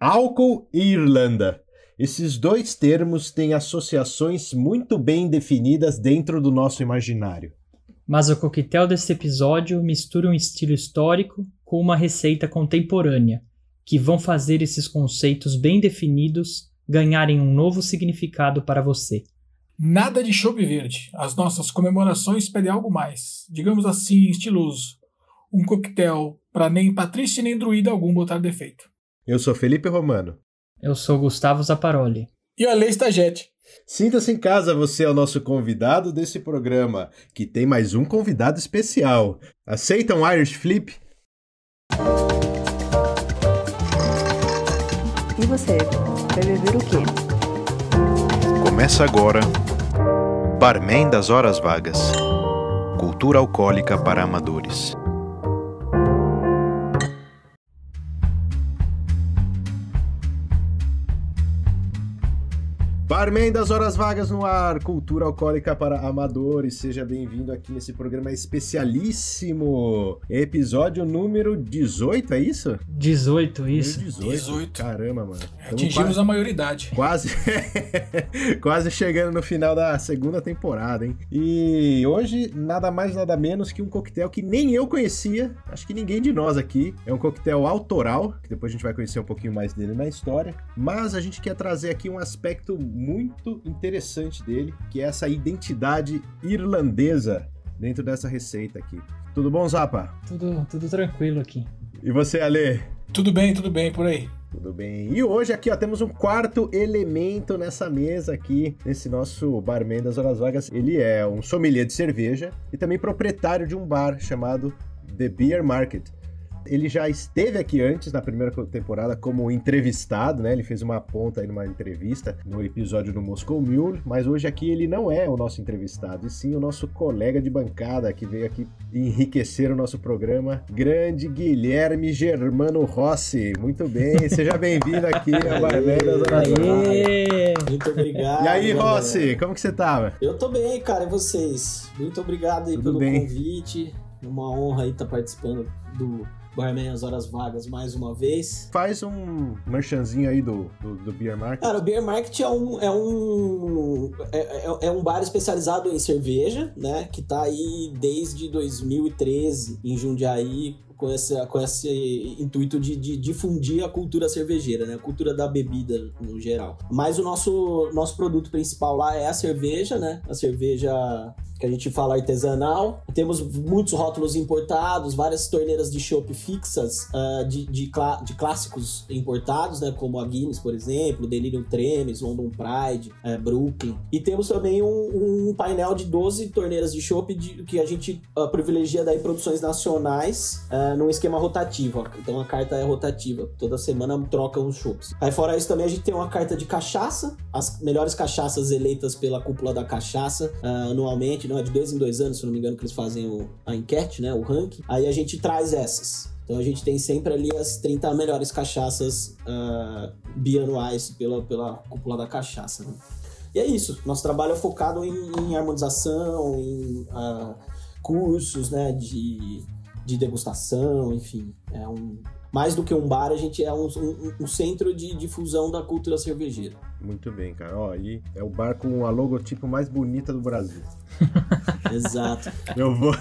Álcool e Irlanda. Esses dois termos têm associações muito bem definidas dentro do nosso imaginário. Mas o coquetel desse episódio mistura um estilo histórico com uma receita contemporânea, que vão fazer esses conceitos bem definidos ganharem um novo significado para você. Nada de chope verde. As nossas comemorações pedem algo mais. Digamos assim, estiloso. Um coquetel para nem Patrícia nem druida algum botar defeito. Eu sou Felipe Romano. Eu sou Gustavo Zaparoli. E a Lei Stagete. Sinta-se em casa, você é o nosso convidado desse programa, que tem mais um convidado especial. Aceita um Irish Flip? E você, vai beber o quê? Começa agora Barman das Horas Vagas Cultura Alcoólica para Amadores. Barman das Horas Vagas no ar, cultura alcoólica para amadores. Seja bem-vindo aqui nesse programa especialíssimo. Episódio número 18, é isso? 18, isso. 18. 18. Caramba, mano. Tamo Atingimos quase- a maioridade. Quase, quase chegando no final da segunda temporada, hein? E hoje, nada mais, nada menos que um coquetel que nem eu conhecia, acho que ninguém de nós aqui. É um coquetel autoral, que depois a gente vai conhecer um pouquinho mais dele na história. Mas a gente quer trazer aqui um aspecto muito interessante dele, que é essa identidade irlandesa dentro dessa receita aqui. Tudo bom, Zapa? Tudo, tudo tranquilo aqui. E você, Ale? Tudo bem, tudo bem, por aí. Tudo bem. E hoje aqui, ó, temos um quarto elemento nessa mesa aqui, nesse nosso barman das horas vagas. Ele é um sommelier de cerveja e também proprietário de um bar chamado The Beer Market. Ele já esteve aqui antes, na primeira temporada, como entrevistado, né? Ele fez uma ponta aí numa entrevista no episódio do Moscow Mule, mas hoje aqui ele não é o nosso entrevistado, e sim o nosso colega de bancada que veio aqui enriquecer o nosso programa, grande Guilherme Germano Rossi. Muito bem, seja bem-vindo aqui Horas Vagas. Aê! Muito obrigado. E aí, galera. Rossi, como que você tava? Eu tô bem, cara, e vocês? Muito obrigado aí Tudo pelo bem. convite. Uma honra aí estar participando do Barman as Horas Vagas mais uma vez. Faz um merchanzinho aí do, do, do Beer Market. Cara, o Beer Market é um, é um, é, é- é um bar especializado em cerveja, né? Que tá aí desde 2013 em Jundiaí com esse, com esse intuito de, de difundir a cultura cervejeira, né? A cultura da bebida no geral. Mas o nosso, nosso produto principal lá é a cerveja, né? A cerveja que a gente fala artesanal. Temos muitos rótulos importados, várias torneiras de chopp fixas ah, de, de, de clássicos importados, né? Como a Guinness, por exemplo, Delirium Tremens, London Pride, eh, Brooklyn. E temos também um, um painel de 12 torneiras de chopp que a gente ah, privilegia daí produções nacionais ah, num esquema rotativo. ó. Então a carta é rotativa. Toda semana troca uns chopps. Aí fora isso também a gente tem uma carta de cachaça, as melhores cachaças eleitas pela cúpula da cachaça ah, anualmente, não é de dois em dois anos, se não me engano, que eles fazem o- a enquete, né, o ranking. Aí a gente traz essas. Então a gente tem sempre ali as 30 melhores cachaças ah, bianuais pela, pela cúpula da cachaça. né? E é isso. Nosso trabalho é focado em, em harmonização, em ah, cursos, né, de, de degustação, enfim. É um mais do que um bar, a gente é um, um- um centro de difusão da cultura cervejeira. Muito bem, cara. Ó, aí é o bar com a logotipo mais bonita do Brasil. Exato. Eu vou.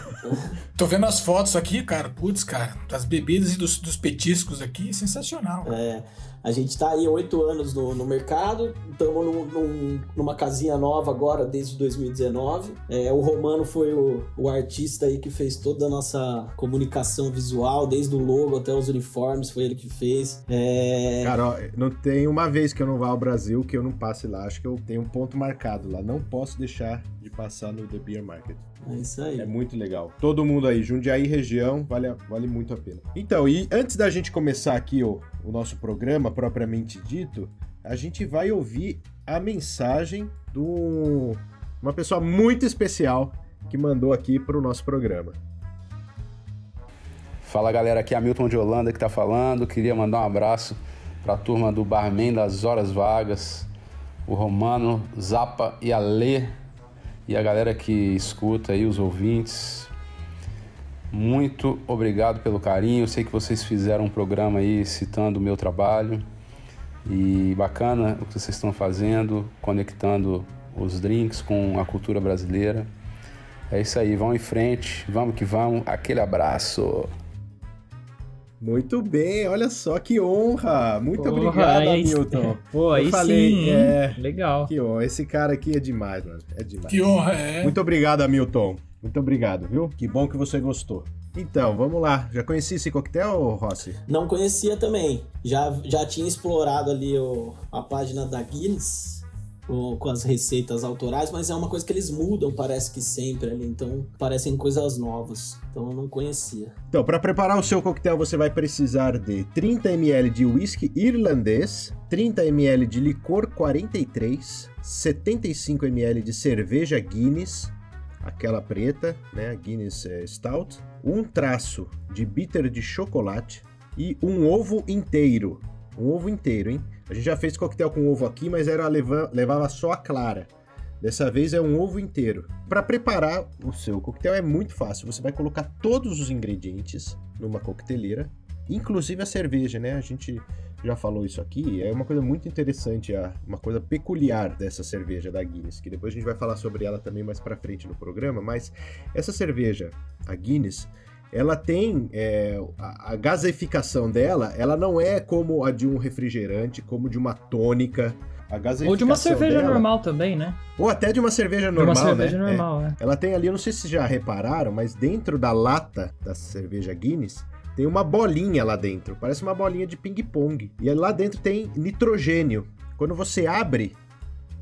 Tô vendo as fotos aqui, cara. Putz, cara, das bebidas e dos, dos petiscos aqui, sensacional. É, a gente tá aí oito anos no, no mercado, estamos num, num- numa casinha nova agora, desde 2019. É, o Romano foi o, o artista aí que fez toda a nossa comunicação visual, desde o logo até os uniformes, foi ele que fez. É, Cara, ó, não tem uma vez que eu não vá ao Brasil que eu não passe lá. Acho que eu tenho um ponto marcado lá. Não posso deixar de passar no The Beer Market. é isso aí. É muito legal. Todo mundo aí, Jundiaí região, vale, vale muito a pena. Então, e antes da gente começar aqui o, o nosso programa propriamente dito, a gente vai ouvir a mensagem de um- uma pessoa muito especial que mandou aqui para o nosso programa. Fala galera, aqui é Hamilton de Holanda que tá falando. Queria mandar um abraço para a turma do Barman das Horas Vagas, o Romano, Zapa e a Lê, e a galera que escuta aí, os ouvintes. Muito obrigado pelo carinho. Eu sei que vocês fizeram um programa aí citando o meu trabalho. E bacana o que vocês estão fazendo, conectando os drinks com a cultura brasileira. É isso aí, vão em frente, vamos que vamos. Aquele abraço. Muito bem, olha só que honra. Muito Porra, obrigado, aí- Hamilton. Pô, aí Eu falei, sim, é. Legal. Que honra. Esse cara aqui é demais, mano. É demais. Que honra é. Muito obrigado, Hamilton. Muito obrigado, viu? Que bom que você gostou. Então, vamos lá. Já conheci esse coquetel, Rossi? Não conhecia também. Já, já tinha explorado ali o, a página da Guinness o- com as receitas autorais, mas é uma coisa que eles mudam, parece que sempre ali. Então, parecem coisas novas. Então, eu não conhecia. Então, para preparar o seu coquetel, você vai precisar de 30 ml de whisky irlandês, 30 ml de licor 43, 75 ml de cerveja Guinness, aquela preta, né, Guinness eh, Stout, um traço de bitter de chocolate e um ovo inteiro. Um ovo inteiro, hein? A gente já fez coquetel com ovo aqui, mas era leva- levava só a clara. Dessa vez é um ovo inteiro. Para preparar o seu coquetel é muito fácil. Você vai colocar todos os ingredientes numa coqueteleira, inclusive a cerveja, né? A gente já falou isso aqui. É uma coisa muito interessante, uma coisa peculiar dessa cerveja da Guinness, que depois a gente vai falar sobre ela também mais para frente no programa. Mas essa cerveja, a Guinness, ela tem é, a, a gaseificação dela, ela não é como a de um refrigerante, como de uma tônica. A Ou de uma cerveja dela- normal também, né? Ou até de uma cerveja De normal, uma cerveja né? É. normal, é. Ela tem ali, eu não sei se já repararam, mas dentro da lata da cerveja Guinness tem uma bolinha lá dentro. Parece uma bolinha de ping-pong. E lá dentro tem nitrogênio. Quando você abre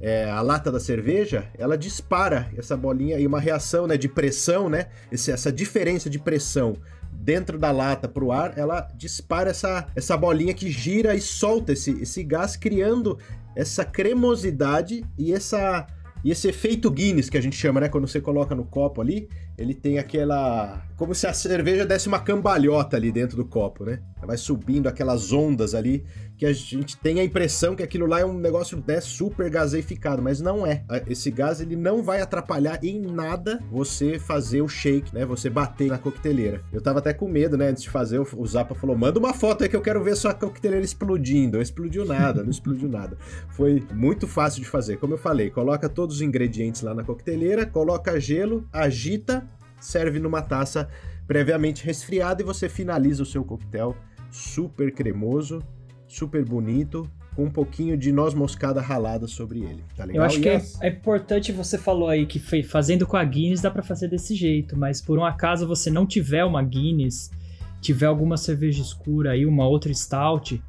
é, a lata da cerveja, ela dispara essa bolinha e uma reação né, de pressão, né? Esse- essa diferença de pressão dentro da lata para o ar, ela dispara essa, essa bolinha que gira e solta esse, esse gás, criando essa cremosidade e essa e esse efeito Guinness que a gente chama, né? Quando você coloca no copo ali, ele tem aquela. Como se a cerveja desse uma cambalhota ali dentro do copo, né? Vai subindo aquelas ondas ali, que a gente tem a impressão que aquilo lá é um negócio né, super gaseificado, mas não é. Esse gás ele não vai atrapalhar em nada você fazer o shake, né? Você bater na coqueteleira. Eu tava até com medo, né? Antes de fazer, o Zapa falou: manda uma foto aí que eu quero ver sua coqueteleira explodindo. Não explodiu nada, não explodiu nada. Foi muito fácil de fazer. Como eu falei, coloca todos os ingredientes lá na coqueteleira, coloca gelo, agita, serve numa taça previamente resfriada e você finaliza o seu coquetel super cremoso, super bonito, com um pouquinho de noz moscada ralada sobre ele. Tá legal? Eu acho E que é, é importante, você falou aí que fe- fazendo com a Guinness dá pra fazer desse jeito, mas por um acaso você não tiver uma Guinness, tiver alguma cerveja escura aí, uma outra stout,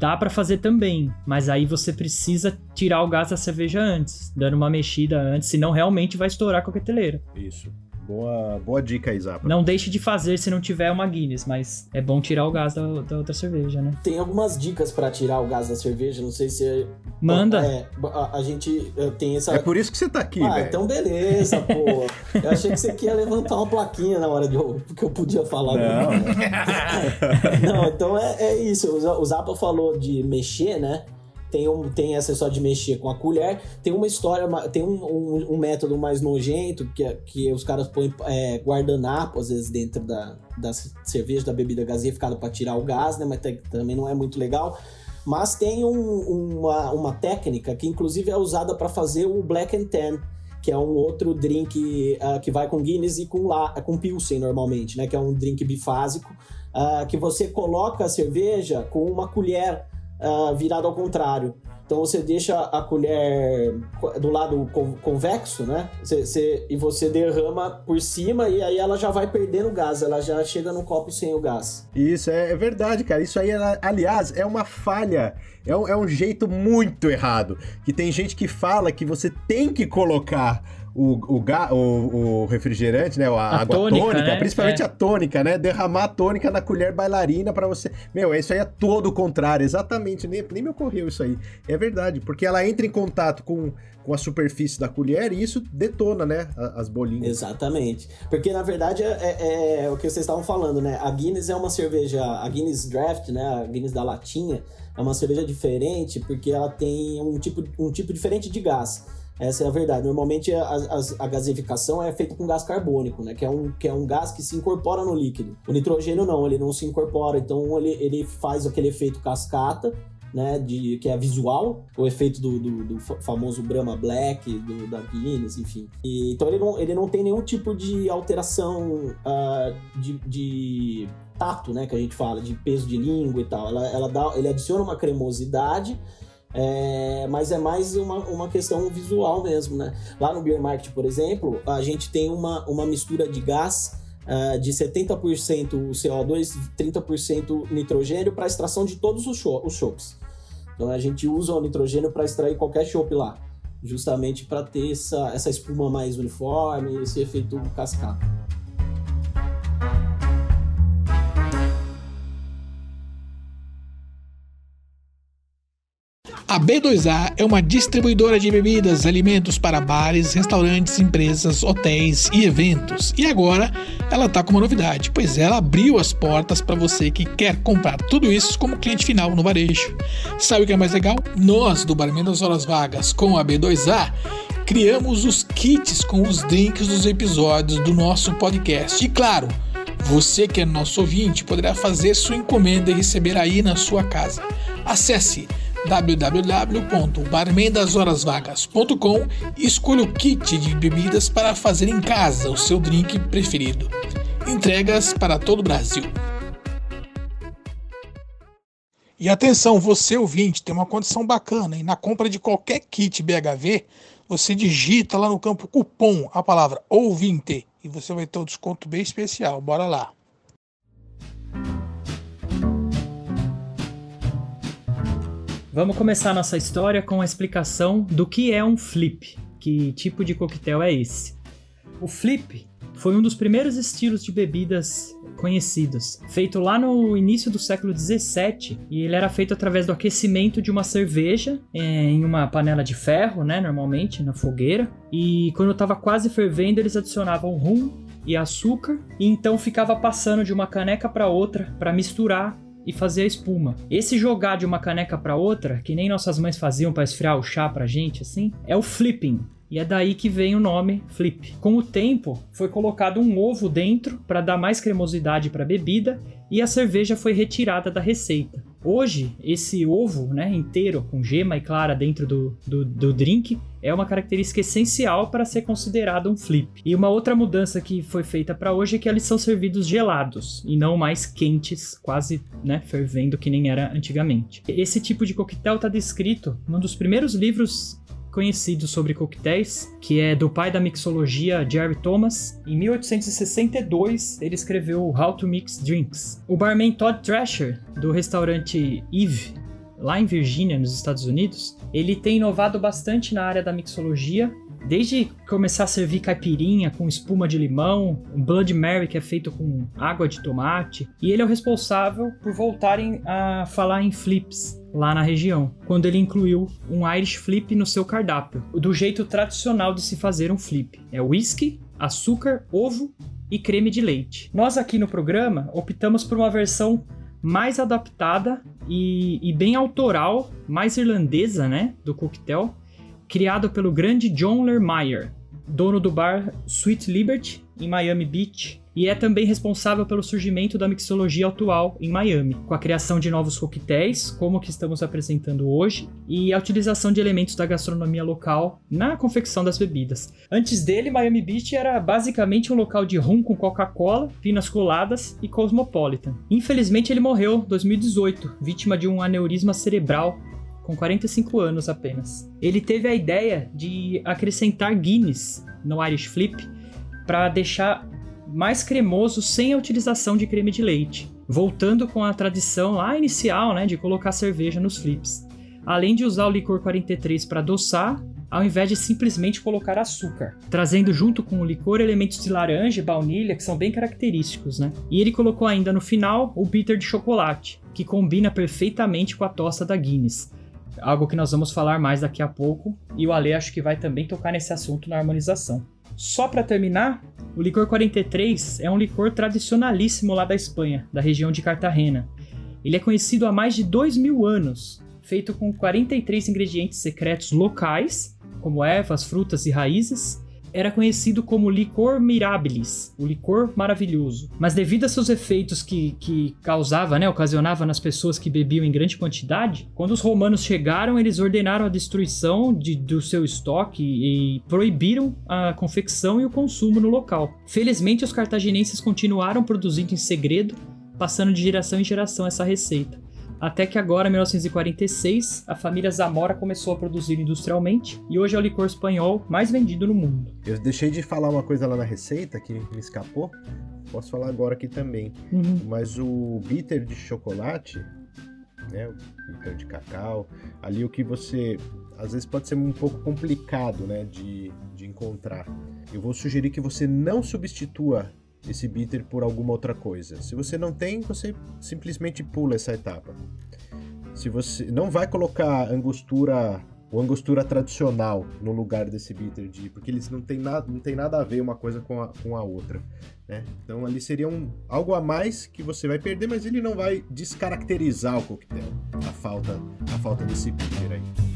dá pra fazer também, mas aí você precisa tirar o gás da cerveja antes, dando uma mexida antes, senão realmente vai estourar a coqueteleira. Isso. Boa, boa dica aí, Zapa. Não deixe de fazer se não tiver uma Guinness, mas é bom tirar o gás da, da outra cerveja, né? Tem algumas dicas pra tirar o gás da cerveja, não sei se é. Manda. É, a, a gente eh, tem essa. É por isso que você tá aqui, ah, então beleza, pô. Eu achei que você queria levantar uma plaquinha na hora de eu, que eu podia falar. Não, Não, então é, é isso. O Zapa falou de mexer, né? Tem, um, tem essa só de mexer com a colher. Tem uma história, tem um, um- um método mais nojento, que, é- que os caras põem é, guardanapo, às vezes, dentro da, da cerveja, da bebida gaseificada para tirar o gás, né? Mas também não é muito legal. Mas tem um- uma, uma técnica que, inclusive, é usada para fazer o Black and Tan, que é um outro drink ah, que vai com Guinness e com, lá, com Pilsen, normalmente, né? Que é um drink bifásico, ah, que você coloca a cerveja com uma colher virada ao contrário. Então você deixa a colher co- do lado con- convexo, né? Você- você- e você derrama por cima e aí ela já vai perdendo gás, ela já chega no copo sem o gás. Isso é, é verdade, cara. Isso aí, aliás, é uma falha. É um, é um jeito muito errado. Que tem gente que fala que você tem que colocar o, o, ga- o- o refrigerante, né? A, A água tônica, tônica, né? principalmente É. a tônica, né? Derramar a tônica na colher bailarina pra você. Meu, isso aí é todo o contrário, exatamente. Nem, nem me ocorreu isso aí. É verdade, porque ela entra em contato com, com a superfície da colher e isso detona, né? As bolinhas. Exatamente. Porque na verdade é, é- é o que vocês estavam falando, né? A Guinness é uma cerveja, a Guinness Draft, né? A Guinness da latinha, é uma cerveja diferente porque ela tem um tipo, um tipo diferente de gás. Essa é a verdade. Normalmente a, a- a gaseificação é feita com gás carbônico, né? Que é, um, que é um gás que se incorpora no líquido. O nitrogênio não, ele não se incorpora. Então ele, ele faz aquele efeito cascata né, de, que é visual, o efeito do, do, do famoso Brahma Black, do, da Guinness, enfim. E, então ele não, ele não tem nenhum tipo de alteração uh, de, de tato, né, que a gente fala, de peso de língua e tal. Ela, ela dá, ele adiciona uma cremosidade, é, mas é mais uma, uma questão visual mesmo, né? Lá no Beer Market, por exemplo, a gente tem uma, uma mistura de gás uh, de 70% CO2, 30% nitrogênio para extração de todos os, cho chopes. Então a gente usa o nitrogênio para extrair qualquer chopp lá, justamente para ter essa, essa espuma mais uniforme, esse efeito cascata. A B2A é uma distribuidora de bebidas, alimentos para bares, restaurantes, empresas, hotéis e eventos. E agora ela está com uma novidade, pois ela abriu as portas para você que quer comprar tudo isso como cliente final no varejo. Sabe o que é mais legal? Nós, do Barman das Horas Vagas, com a B2A, criamos os kits com os drinks dos episódios do nosso podcast. E claro, você que é nosso ouvinte poderá fazer sua encomenda e receber aí na sua casa. Acesse www.barmendashorasvagas.com e escolha o kit de bebidas para fazer em casa o seu drink preferido. Entregas para todo o Brasil. E atenção, você ouvinte, tem uma condição bacana, e na compra de qualquer kit BHV, você digita lá no campo cupom a palavra ouvinte e você vai ter um desconto bem especial. Bora lá. Vamos começar nossa história com a explicação do que é um flip. Que tipo de coquetel é esse? O flip foi um dos primeiros estilos de bebidas conhecidos, feito lá no início do século 17, e ele era feito através do aquecimento de uma cerveja é, em uma panela de ferro, né, normalmente na fogueira, e quando estava quase fervendo eles adicionavam rum e açúcar, e então ficava passando de uma caneca para outra para misturar e fazer a espuma. Esse jogar de uma caneca para outra, que nem nossas mães faziam para esfriar o chá pra gente assim, é o flipping. E é daí que vem o nome flip. Com o tempo, foi colocado um ovo dentro para dar mais cremosidade para a bebida e a cerveja foi retirada da receita. Hoje, esse ovo né, inteiro, com gema e clara dentro do, do, do drink, é uma característica essencial para ser considerado um flip. E uma outra mudança que foi feita para hoje é que eles são servidos gelados e não mais quentes, quase né, fervendo que nem era antigamente. Esse tipo de coquetel está descrito num dos primeiros livros conhecido sobre coquetéis, que é do pai da mixologia Jerry Thomas. Em 1862, ele escreveu How to Mix Drinks. O barman Todd Thrasher, do restaurante Eve, lá em Virgínia, nos Estados Unidos, ele tem inovado bastante na área da mixologia Desde começar a servir caipirinha com espuma de limão, um Blood Mary que é feito com água de tomate, e ele é o responsável por voltarem a falar em flips lá na região, quando ele incluiu um Irish Flip no seu cardápio, do jeito tradicional de se fazer um flip. É whisky, açúcar, ovo e creme de leite. Nós aqui no programa optamos por uma versão mais adaptada e, e bem autoral, mais irlandesa, né, do coquetel, criado pelo grande John Lermeyer, dono do bar Sweet Liberty em Miami Beach, e é também responsável pelo surgimento da mixologia atual em Miami, com a criação de novos coquetéis, como o que estamos apresentando hoje, e a utilização de elementos da gastronomia local na confecção das bebidas. Antes dele, Miami Beach era basicamente um local de rum com Coca-Cola, pinas coladas e cosmopolitan. Infelizmente, ele morreu em 2018, vítima de um aneurisma cerebral com 45 anos apenas. Ele teve a ideia de acrescentar Guinness no Irish Flip para deixar mais cremoso sem a utilização de creme de leite, voltando com a tradição lá inicial, né, de colocar cerveja nos flips. Além de usar o licor 43 para adoçar, ao invés de simplesmente colocar açúcar, trazendo junto com o licor elementos de laranja e baunilha que são bem característicos, né? E ele colocou ainda no final o bitter de chocolate, que combina perfeitamente com a tosta da Guinness, algo que nós vamos falar mais daqui a pouco, e o Ale acho que vai também tocar nesse assunto na harmonização. Só para terminar, o licor 43 é um licor tradicionalíssimo lá da Espanha, da região de Cartagena. Ele é conhecido há mais de dois mil anos, feito com 43 ingredientes secretos locais, como ervas, frutas e raízes, era conhecido como licor mirabilis, o licor maravilhoso. Mas devido a seus efeitos que, que causava, né, ocasionava nas pessoas que bebiam em grande quantidade, quando os romanos chegaram, eles ordenaram a destruição de, do seu estoque e proibiram a confecção e o consumo no local. Felizmente, os cartaginenses continuaram produzindo em segredo, passando de geração em geração essa receita. Até que agora, em 1946, a família Zamora começou a produzir industrialmente e hoje é o licor espanhol mais vendido no mundo. Eu deixei de falar uma coisa lá na receita que me escapou. Posso falar agora aqui também. Uhum. Mas o bitter de chocolate, né, o bitter de cacau, ali o que você às vezes pode ser um pouco complicado, né, de, de encontrar. Eu vou sugerir que você não substitua esse bitter por alguma outra coisa. Se você não tem, você simplesmente pula essa etapa. Se você não vai colocar angostura ou angostura tradicional no lugar desse bitter de, porque eles não tem nada, não tem nada a ver uma coisa com a, com a outra, né? Então ali seria um algo a mais que você vai perder, mas ele não vai descaracterizar o coquetel. A falta, a falta desse bitter aí.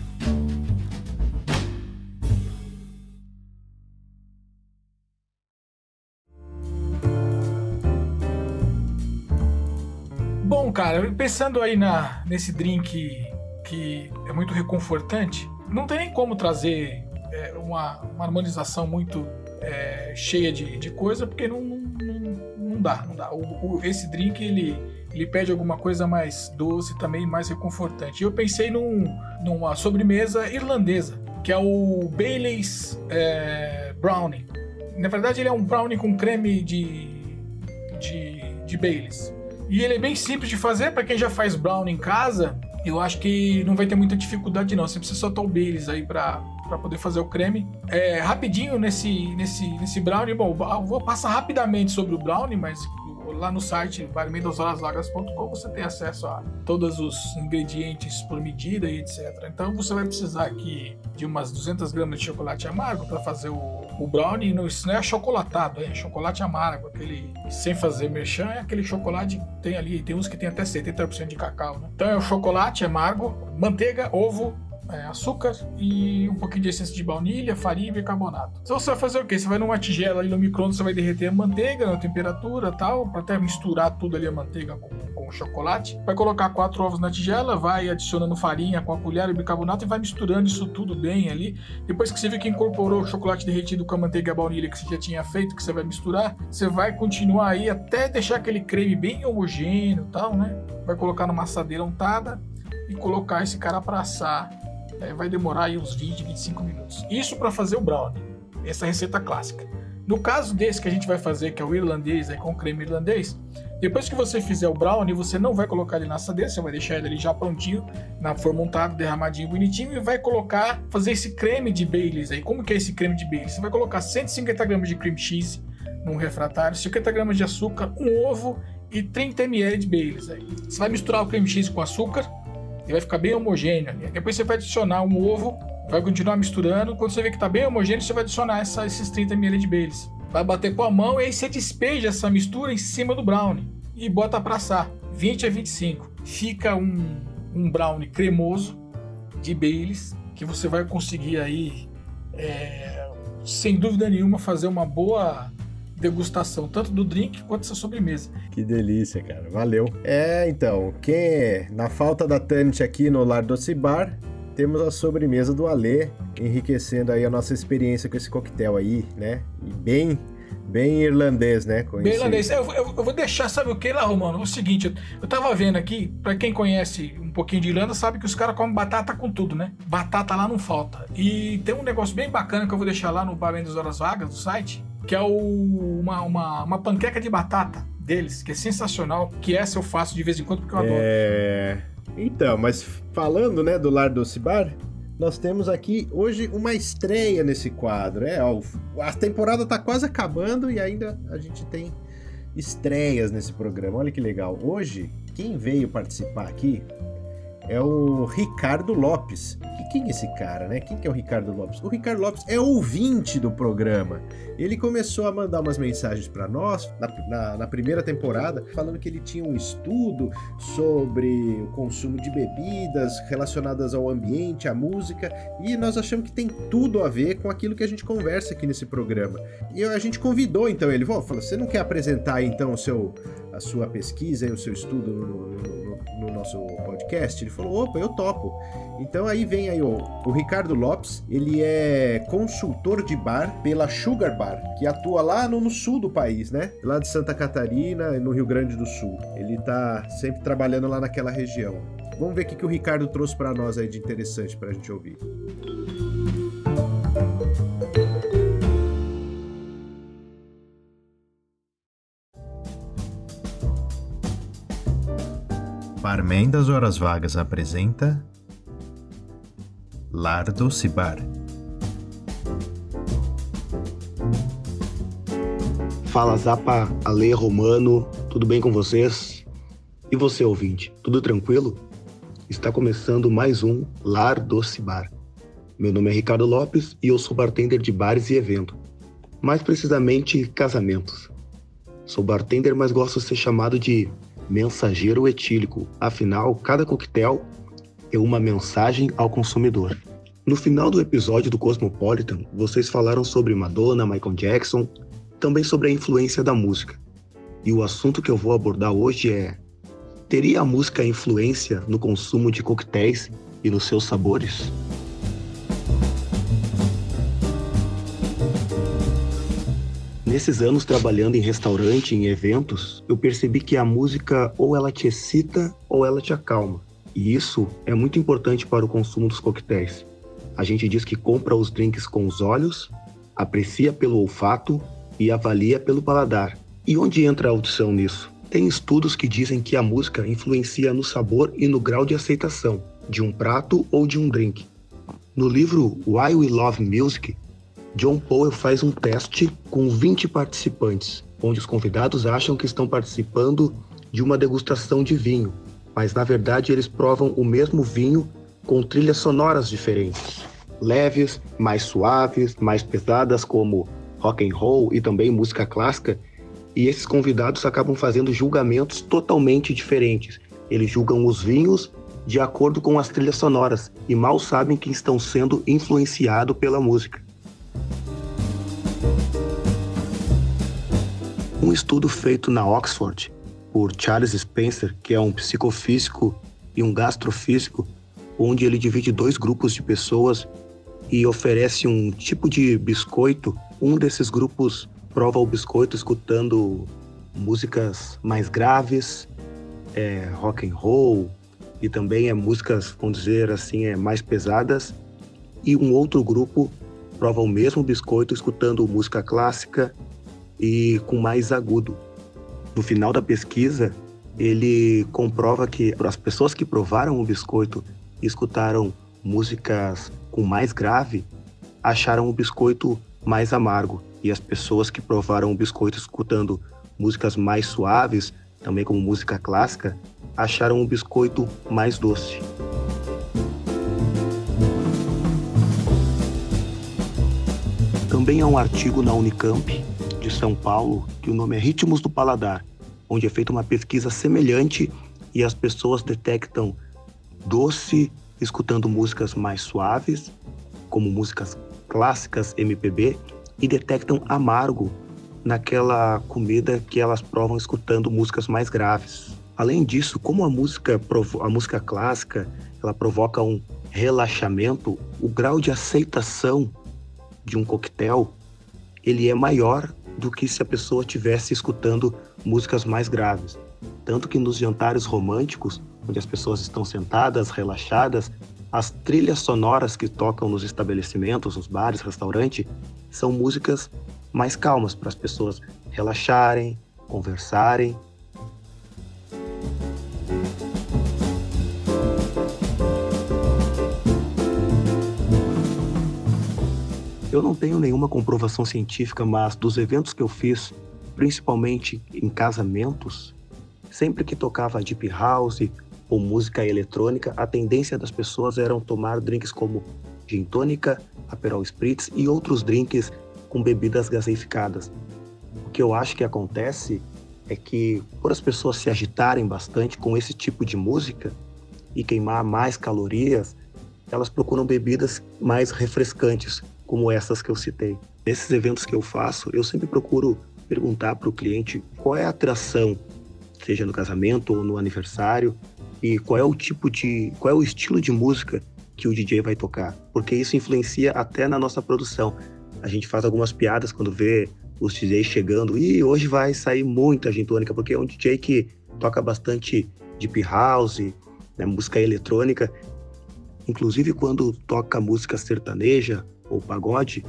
Pensando aí na, nesse drink que é muito reconfortante, não tem nem como trazer é, uma, uma harmonização muito é, cheia de, de coisa, porque não, não, não, dá, não dá. O, o- esse drink, ele, ele pede alguma coisa mais doce também, mais reconfortante. Eu pensei num, numa sobremesa irlandesa, que é o Bailey's é, Brownie. Na verdade, ele é um brownie com creme de, de, de Baileys. E ele é bem simples de fazer, para quem já faz brownie em casa, eu acho que não vai ter muita dificuldade não. Você precisa soltar o Baileys aí para para poder fazer o creme. É, rapidinho nesse, nesse, nesse brownie, bom, eu vou passar rapidamente sobre o brownie, mas lá no site barmendashorasvagas.com você tem acesso a todos os ingredientes por medida e etc. Então você vai precisar aqui de umas 200 gramas de chocolate amargo para fazer o, o brownie. Não, isso não é achocolatado, é chocolate amargo, aquele sem fazer merchan, é aquele chocolate que tem ali, tem uns que tem até 70% de cacau. Né? Então é o chocolate amargo, manteiga, ovo, é, açúcar e um pouquinho de essência de baunilha, farinha e bicarbonato. Então você vai fazer o quê? Você vai numa tigela ali no micro-ondas, você vai derreter a manteiga na temperatura tal, para até misturar tudo ali a manteiga com, com o chocolate. Vai colocar quatro ovos na tigela, vai adicionando farinha com a colher e bicarbonato e vai misturando isso tudo bem ali. Depois que você vê que incorporou o chocolate derretido com a manteiga e a baunilha que você já tinha feito, que você vai misturar, você vai continuar aí até deixar aquele creme bem homogêneo tal, né? Vai colocar numa assadeira untada e colocar esse cara para assar é, vai demorar aí uns 20, 25 minutos. Isso para fazer o brownie, essa receita clássica. No caso desse que a gente vai fazer, que é o irlandês, é com creme irlandês, depois que você fizer o brownie, você não vai colocar ele na assadeira, você vai deixar ele já prontinho, na forma untada, derramadinho, bonitinho, e vai colocar, fazer esse creme de Baileys aí. Como que é esse creme de Baileys? Você vai colocar 150 gramas de cream cheese num refratário, 50 gramas de açúcar, um ovo e 30 ml de Baileys aí. Você vai misturar o cream cheese com açúcar, vai ficar bem homogêneo ali. Depois você vai adicionar um ovo, vai continuar misturando. Quando você vê que está bem homogêneo, você vai adicionar essa- esses 30 ml de Baileys. Vai bater com a mão e aí você despeja essa mistura em cima do brownie e bota para assar. 20 a 25. Fica um, um brownie cremoso de Baileys que você vai conseguir aí, é, sem dúvida nenhuma, fazer uma boa degustação tanto do drink quanto dessa sobremesa. Que delícia, cara. Valeu. É, então, quem na falta da Tanit aqui no Lar Doce Bar, temos a sobremesa do Alê, enriquecendo aí a nossa experiência com esse coquetel aí, né? E bem, bem irlandês, né? Bem irlandês. Eu, eu- eu vou deixar, sabe o que lá, Romano? O seguinte, eu, eu tava vendo aqui, pra quem conhece um pouquinho de Irlanda, sabe que os caras comem batata com tudo, né? Batata lá não falta. E tem um negócio bem bacana que eu vou deixar lá no Barman das Horas Vagas, do site, que é o- uma, uma, uma panqueca de batata deles, que é sensacional, que essa eu faço de vez em quando porque eu adoro. É... Então, mas falando, né, do Lar Doce Bar, nós temos aqui hoje uma estreia nesse quadro. É, ó, a temporada tá quase acabando e ainda a gente tem estreias nesse programa. Olha que legal. Hoje, quem veio participar aqui é o Ricardo Lopes. E quem é esse cara, né? Quem que é o Ricardo Lopes? O Ricardo Lopes é ouvinte do programa. Ele começou a mandar umas mensagens para nós na, na, na, primeira temporada, falando que ele tinha um estudo sobre o consumo de bebidas relacionadas ao ambiente, à música, e nós achamos que tem tudo a ver com aquilo que a gente conversa aqui nesse programa. E a gente convidou então ele, falou: você não quer apresentar então o seu, a sua pesquisa e o seu estudo no, no, no nosso podcast? Ele falou: opa, eu topo. Então aí vem aí o, o Ricardo Lopes, ele é consultor de bar pela Sugar Bar, que atua lá no, no, sul do país, né? Lá de Santa Catarina, no Rio Grande do Sul. Ele tá sempre trabalhando lá naquela região. Vamos ver o que, que o Ricardo trouxe para nós aí de interessante pra gente ouvir. Barman das Horas Vagas apresenta Lardo Cibar. Fala Zapa, Ale Romano, tudo bem com vocês? E você, ouvinte, tudo tranquilo? Está começando mais um Lar Doce Bar. Meu nome é Ricardo Lopes e eu sou bartender de bares e eventos, mais precisamente casamentos. Sou bartender, mas gosto de ser chamado de mensageiro etílico, afinal, cada coquetel é uma mensagem ao consumidor. No final do episódio do Cosmopolitan, vocês falaram sobre Madonna, Michael Jackson, também sobre a influência da música. E o assunto que eu vou abordar hoje é: teria a música influência no consumo de coquetéis e nos seus sabores? Nesses anos trabalhando em restaurante, em eventos, eu percebi que a música ou ela te excita ou ela te acalma. E isso é muito importante para o consumo dos coquetéis. A gente diz que compra os drinks com os olhos, aprecia pelo olfato e avalia pelo paladar. E onde entra a audição nisso? Tem estudos que dizem que a música influencia no sabor e no grau de aceitação de um prato ou de um drink. No livro Why We Love Music, John Powell faz um teste com 20 participantes, onde os convidados acham que estão participando de uma degustação de vinho, mas na verdade eles provam o mesmo vinho com trilhas sonoras diferentes, leves, mais suaves, mais pesadas como rock and roll e também música clássica, e esses convidados acabam fazendo julgamentos totalmente diferentes. Eles julgam os vinhos de acordo com as trilhas sonoras e mal sabem que estão sendo influenciados pela música. Um estudo feito na Oxford por Charles Spencer, que é um psicofísico e um gastrofísico, onde ele divide dois grupos de pessoas e oferece um tipo de biscoito. Um desses grupos prova o biscoito escutando músicas mais graves, é, rock and roll e também é músicas, vamos dizer assim, é mais pesadas. E um outro grupo prova o mesmo biscoito escutando música clássica e com mais agudo. No final da pesquisa, ele comprova que as pessoas que provaram o biscoito e escutaram músicas com mais grave acharam o biscoito mais amargo e as pessoas que provaram o biscoito escutando músicas mais suaves, também como música clássica, acharam o biscoito mais doce. Também há um artigo na Unicamp de São Paulo, que o nome é Ritmos do Paladar, onde é feita uma pesquisa semelhante e as pessoas detectam doce escutando músicas mais suaves, como músicas clássicas MPB, e detectam amargo naquela comida que elas provam escutando músicas mais graves. Além disso, como a música a música clássica, ela provoca um relaxamento, o grau de aceitação de um coquetel ele é maior do que se a pessoa estivesse escutando músicas mais graves. Tanto que nos jantares românticos, onde as pessoas estão sentadas, relaxadas, as trilhas sonoras que tocam nos estabelecimentos, nos bares, restaurantes, são músicas mais calmas para as pessoas relaxarem, conversarem Eu não tenho nenhuma comprovação científica, mas dos eventos que eu fiz, principalmente em casamentos, sempre que tocava deep house ou música eletrônica, a tendência das pessoas era tomar drinks como gin tônica, Aperol Spritz e outros drinks com bebidas gaseificadas. O que eu acho que acontece é que, por as pessoas se agitarem bastante com esse tipo de música e queimar mais calorias, elas procuram bebidas mais refrescantes, como essas que eu citei. Nesses eventos que eu faço, eu sempre procuro perguntar para o cliente qual é a atração, seja no casamento ou no aniversário, e qual é o tipo de, qual é o estilo de música que o DJ vai tocar, porque isso influencia até na nossa produção. A gente faz algumas piadas quando vê os DJs chegando e hoje vai sair muita gintônica, porque é um DJ que toca bastante deep house, né, música eletrônica. Inclusive quando toca música sertaneja ou pagode,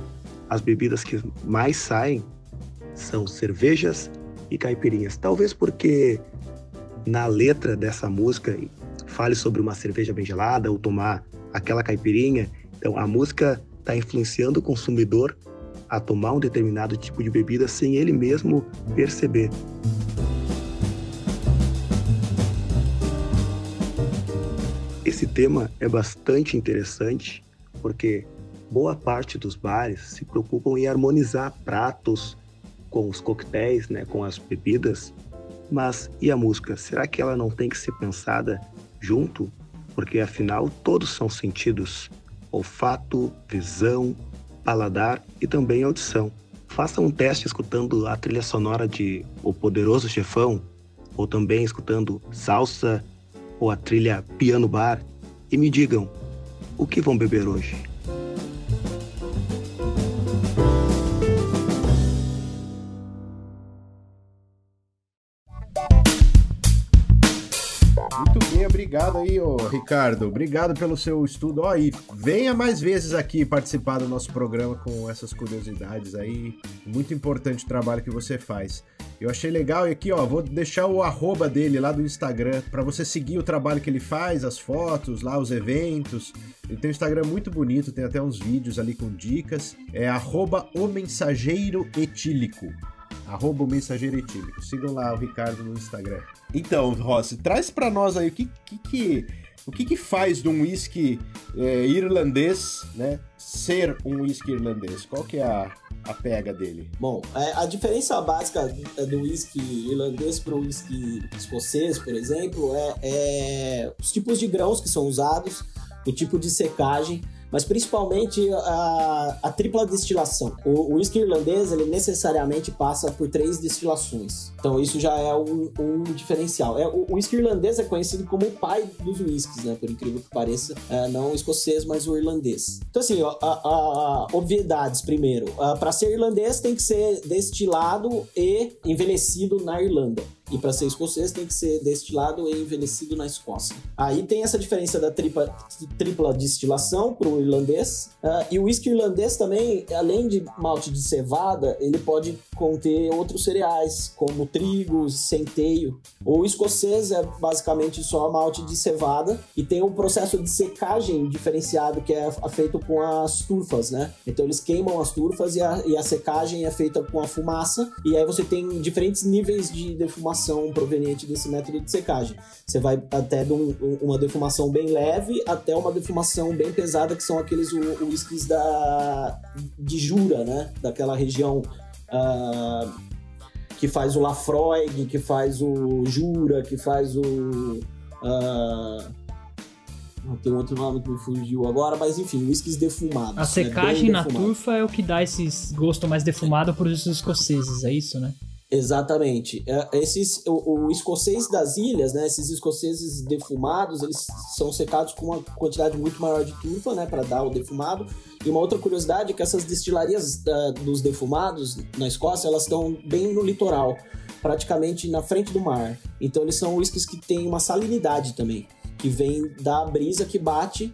as bebidas que mais saem são cervejas e caipirinhas. Talvez porque na letra dessa música fale sobre uma cerveja bem gelada ou tomar aquela caipirinha. Então a música está influenciando o consumidor a tomar um determinado tipo de bebida sem ele mesmo perceber. Esse tema é bastante interessante porque boa parte dos bares se preocupam em harmonizar pratos com os coquetéis, né, com as bebidas. Mas e a música? Será que ela não tem que ser pensada junto? Porque afinal todos são sentidos: olfato, visão, paladar e também audição. Faça um teste escutando a trilha sonora de O Poderoso Chefão, ou também escutando salsa ou a trilha Piano Bar, e me digam o que vão beber hoje. Obrigado aí, ô Ricardo. Obrigado pelo seu estudo. Ó, e venha mais vezes aqui participar do nosso programa com essas curiosidades aí. Muito importante o trabalho que você faz. Eu achei legal e aqui, ó, vou deixar o arroba dele lá do Instagram para você seguir o trabalho que ele faz, as fotos, lá os eventos. Ele tem um Instagram muito bonito, tem até uns vídeos ali com dicas. É arroba o mensageiro etílico arroba o mensageiro etílico. Sigam lá o Ricardo no Instagram. Então, Rossi, traz para nós aí o que, que, que, o que, que faz de um whisky é, irlandês, né, ser um whisky irlandês? Qual que é a, a pega dele? Bom, é, a diferença básica do whisky irlandês para o whisky escocês, por exemplo, é, é os tipos de grãos que são usados, o tipo de secagem mas principalmente a, a tripla destilação. O, whisky irlandês, ele necessariamente passa por três destilações. Então isso já é um, um diferencial. É, o, whisky irlandês é conhecido como o pai dos whiskies, né? Por incrível que pareça. É, não o escocês, mas o irlandês. Então assim, a, a, a obviedades primeiro. Para ser irlandês tem que ser destilado e envelhecido na Irlanda. E para ser escocês tem que ser destilado e envelhecido na Escócia. Aí tem essa diferença da tripla, tripla destilação para o irlandês. Uh, e o whisky irlandês também, além de malte de cevada, ele pode conter outros cereais, como trigo, centeio. O escocês é basicamente só malte de cevada e tem um processo de secagem diferenciado que é feito com as turfas, né? Então eles queimam as turfas e a, e a secagem é feita com a fumaça e aí você tem diferentes níveis de defumação proveniente desse método de secagem. Você vai até de um, uma defumação bem leve até uma defumação bem pesada, que são aqueles whiskies da, de Jura, né? Daquela região uh, que faz o Lafroig, que faz o Jura, que faz o. Uh, tem outro nome que me fugiu agora, mas enfim, whiskies defumados. A né? secagem né? na turfa é o que dá esse gosto mais defumado para os escoceses, é isso, né? Exatamente. É, esses, o, o, escocês das ilhas, né? Esses escoceses defumados, eles são secados com uma quantidade muito maior de turfa, né? Para dar o defumado. E uma outra curiosidade é que essas destilarias uh, dos defumados na Escócia, elas estão bem no litoral, praticamente na frente do mar. Então eles são whiskies que têm uma salinidade também, que vem da brisa que bate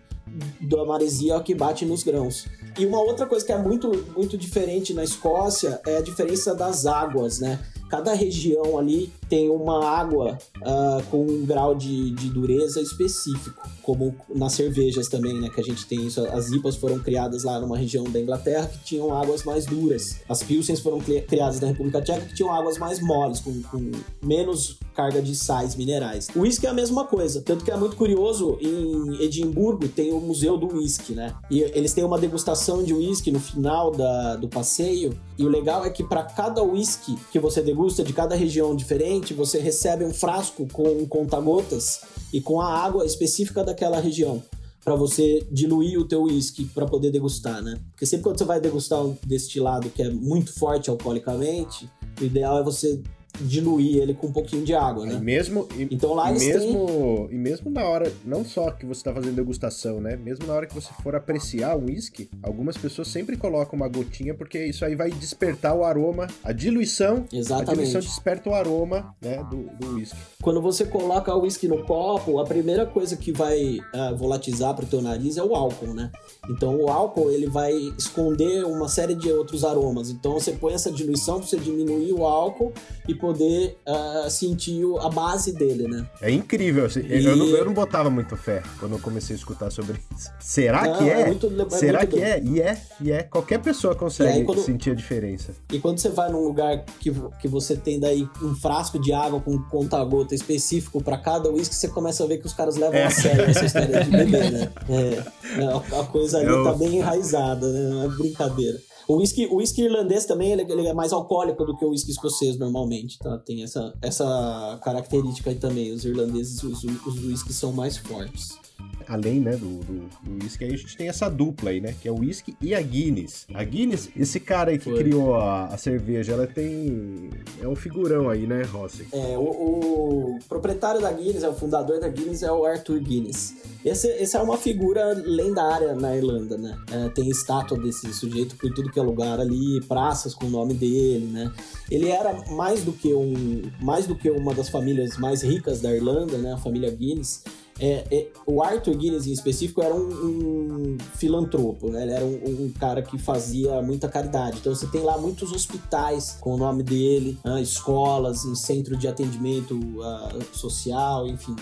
da maresia que bate nos grãos. E uma outra coisa que é muito, muito diferente na Escócia é a diferença das águas, né? cada região ali tem uma água uh, com um grau de, de, dureza específico, como nas cervejas também, né? Que a gente tem isso. As IPAs foram criadas lá numa região da Inglaterra que tinham águas mais duras. As Pilsens foram criadas na República Tcheca que tinham águas mais moles, com, com menos carga de sais minerais. O uísque é a mesma coisa, tanto que é muito curioso, em Edimburgo tem o Museu do Uísque, né? E eles têm uma degustação de uísque no final da, do passeio, e o legal é que para cada uísque que você degusta de cada região diferente, você recebe um frasco com conta-gotas e com a água específica daquela região para você diluir o teu uísque para poder degustar, né? Porque sempre quando você vai degustar um destilado que é muito forte alcoolicamente, o ideal é você diluir ele com um pouquinho de água, né? E mesmo, e, então lá e mesmo, têm... E mesmo na hora, não só que você está fazendo degustação, né? Mesmo na hora que você for apreciar um whisky, algumas pessoas sempre colocam uma gotinha porque isso aí vai despertar o aroma, a diluição. Exatamente. A diluição desperta o aroma, né, do, whisky. Quando você coloca o whisky no copo, a primeira coisa que vai uh, volatizar para o teu nariz é o álcool, né? Então o álcool ele vai esconder uma série de outros aromas. Então você põe essa diluição para você diminuir o álcool e poder uh, sentir a base dele, né? É incrível. Assim, e... Eu, não, eu, não, botava muito fé quando eu comecei a escutar sobre isso. Será não, que é? é muito, é Será que é? E é, e é. Qualquer pessoa consegue quando... sentir a diferença. E quando você vai num lugar que, que você tem daí um frasco de água com conta-gota específico para cada uísque, você começa a ver que os caras levam é. a sério essa história de beber, né? É, é a coisa ali eu... tá bem enraizada, né? Não é brincadeira. O whisky, o whisky irlandês também ele, ele, é mais alcoólico do que o whisky escocês normalmente, tá? Tem essa, essa característica aí também. Os irlandeses, os, os são mais fortes além né, do, do, do whisky, aí a gente tem essa dupla aí, né? Que é o whisky e a Guinness. A Guinness, esse cara aí que Foi. criou a, a, cerveja, ela tem. É um figurão aí, né, Rossi? É, o, o, proprietário da Guinness, é o fundador da Guinness, é o Arthur Guinness. Esse, esse é uma figura lendária na Irlanda, né? É, tem estátua desse sujeito por tudo que é lugar ali, praças com o nome dele, né? Ele era mais do que um, mais do que uma das famílias mais ricas da Irlanda, né? A família Guinness. É, é, o Arthur Guinness em específico era um, um filantropo, né? Ele era um, um, cara que fazia muita caridade. Então você tem lá muitos hospitais com o nome dele, uh, escolas, em centro de atendimento uh, social, enfim.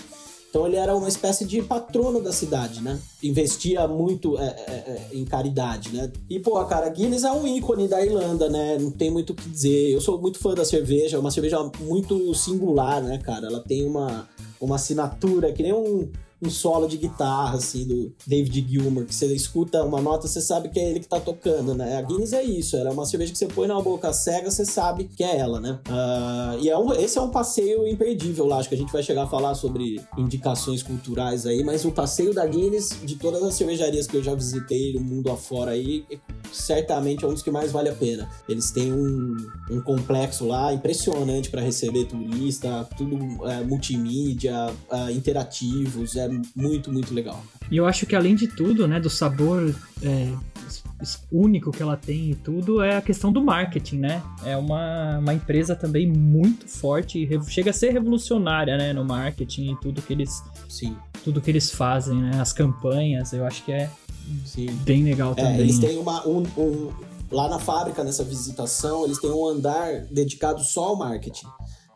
Então ele era uma espécie de patrono da cidade, né? Investia muito é, é, é, em caridade, né? E, pô, cara, Guinness é um ícone da Irlanda, né? Não tem muito o que dizer. Eu sou muito fã da cerveja, é uma cerveja muito singular, né, cara? Ela tem uma, uma assinatura que nem um, um solo de guitarra, assim, do David Gilmour, que você escuta uma nota, você sabe que é ele que tá tocando, né? A Guinness é isso, ela é uma cerveja que você põe na boca cega, você sabe que é ela, né? Uh, e é um, esse é um passeio imperdível lá, acho que a gente vai chegar a falar sobre indicações culturais aí, mas o passeio da Guinness, de todas as cervejarias que eu já visitei no mundo afora aí, certamente é um dos que mais vale a pena. Eles têm um, um complexo lá impressionante para receber turista, tudo é, multimídia, é, interativos, é muito, muito legal. E eu acho que além de tudo, né, do sabor é, único que ela tem e tudo, é a questão do marketing, né? É uma, uma empresa também muito forte, chega a ser revolucionária, né, no marketing e tudo que eles, Sim. tudo que eles fazem, né? As campanhas, eu acho que é Sim. bem legal é, também. Eles têm uma, um, um, lá na fábrica, nessa visitação, eles têm um andar dedicado só ao marketing.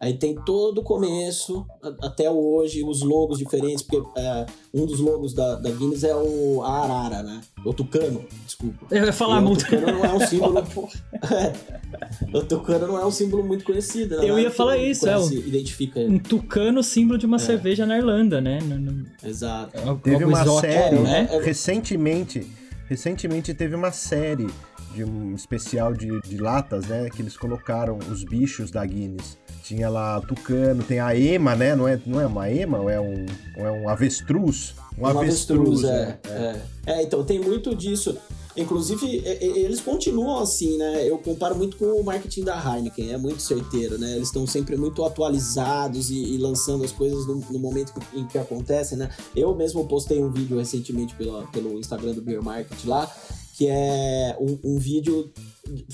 Aí tem todo o começo até hoje, os logos diferentes, porque é, um dos logos da, da Guinness é o a arara, né? O tucano, desculpa. Eu ia falar muito. O tucano não é um símbolo. é, o tucano não é um símbolo muito conhecido. Né? Eu ia falar isso, conhece, é. Identifica Um tucano, símbolo de uma é. cerveja na Irlanda, né? No, no... Exato. É teve uma exótico, série, né? Recentemente, recentemente teve uma série de um especial de, de latas, né? Que eles colocaram os bichos da Guinness. Tinha lá tucano, tem a ema, né? Não é, não é uma ema, ou é um, ou é um avestruz? Um, um avestruz, avestruz é, é. é, é. então tem muito disso. Inclusive, eles continuam assim, né? Eu comparo muito com o marketing da Heineken, é muito certeiro, né? Eles estão sempre muito atualizados e, e lançando as coisas no, no, momento em que acontecem, né? Eu mesmo postei um vídeo recentemente pela, pelo Instagram do Beer Market lá, que é um, um vídeo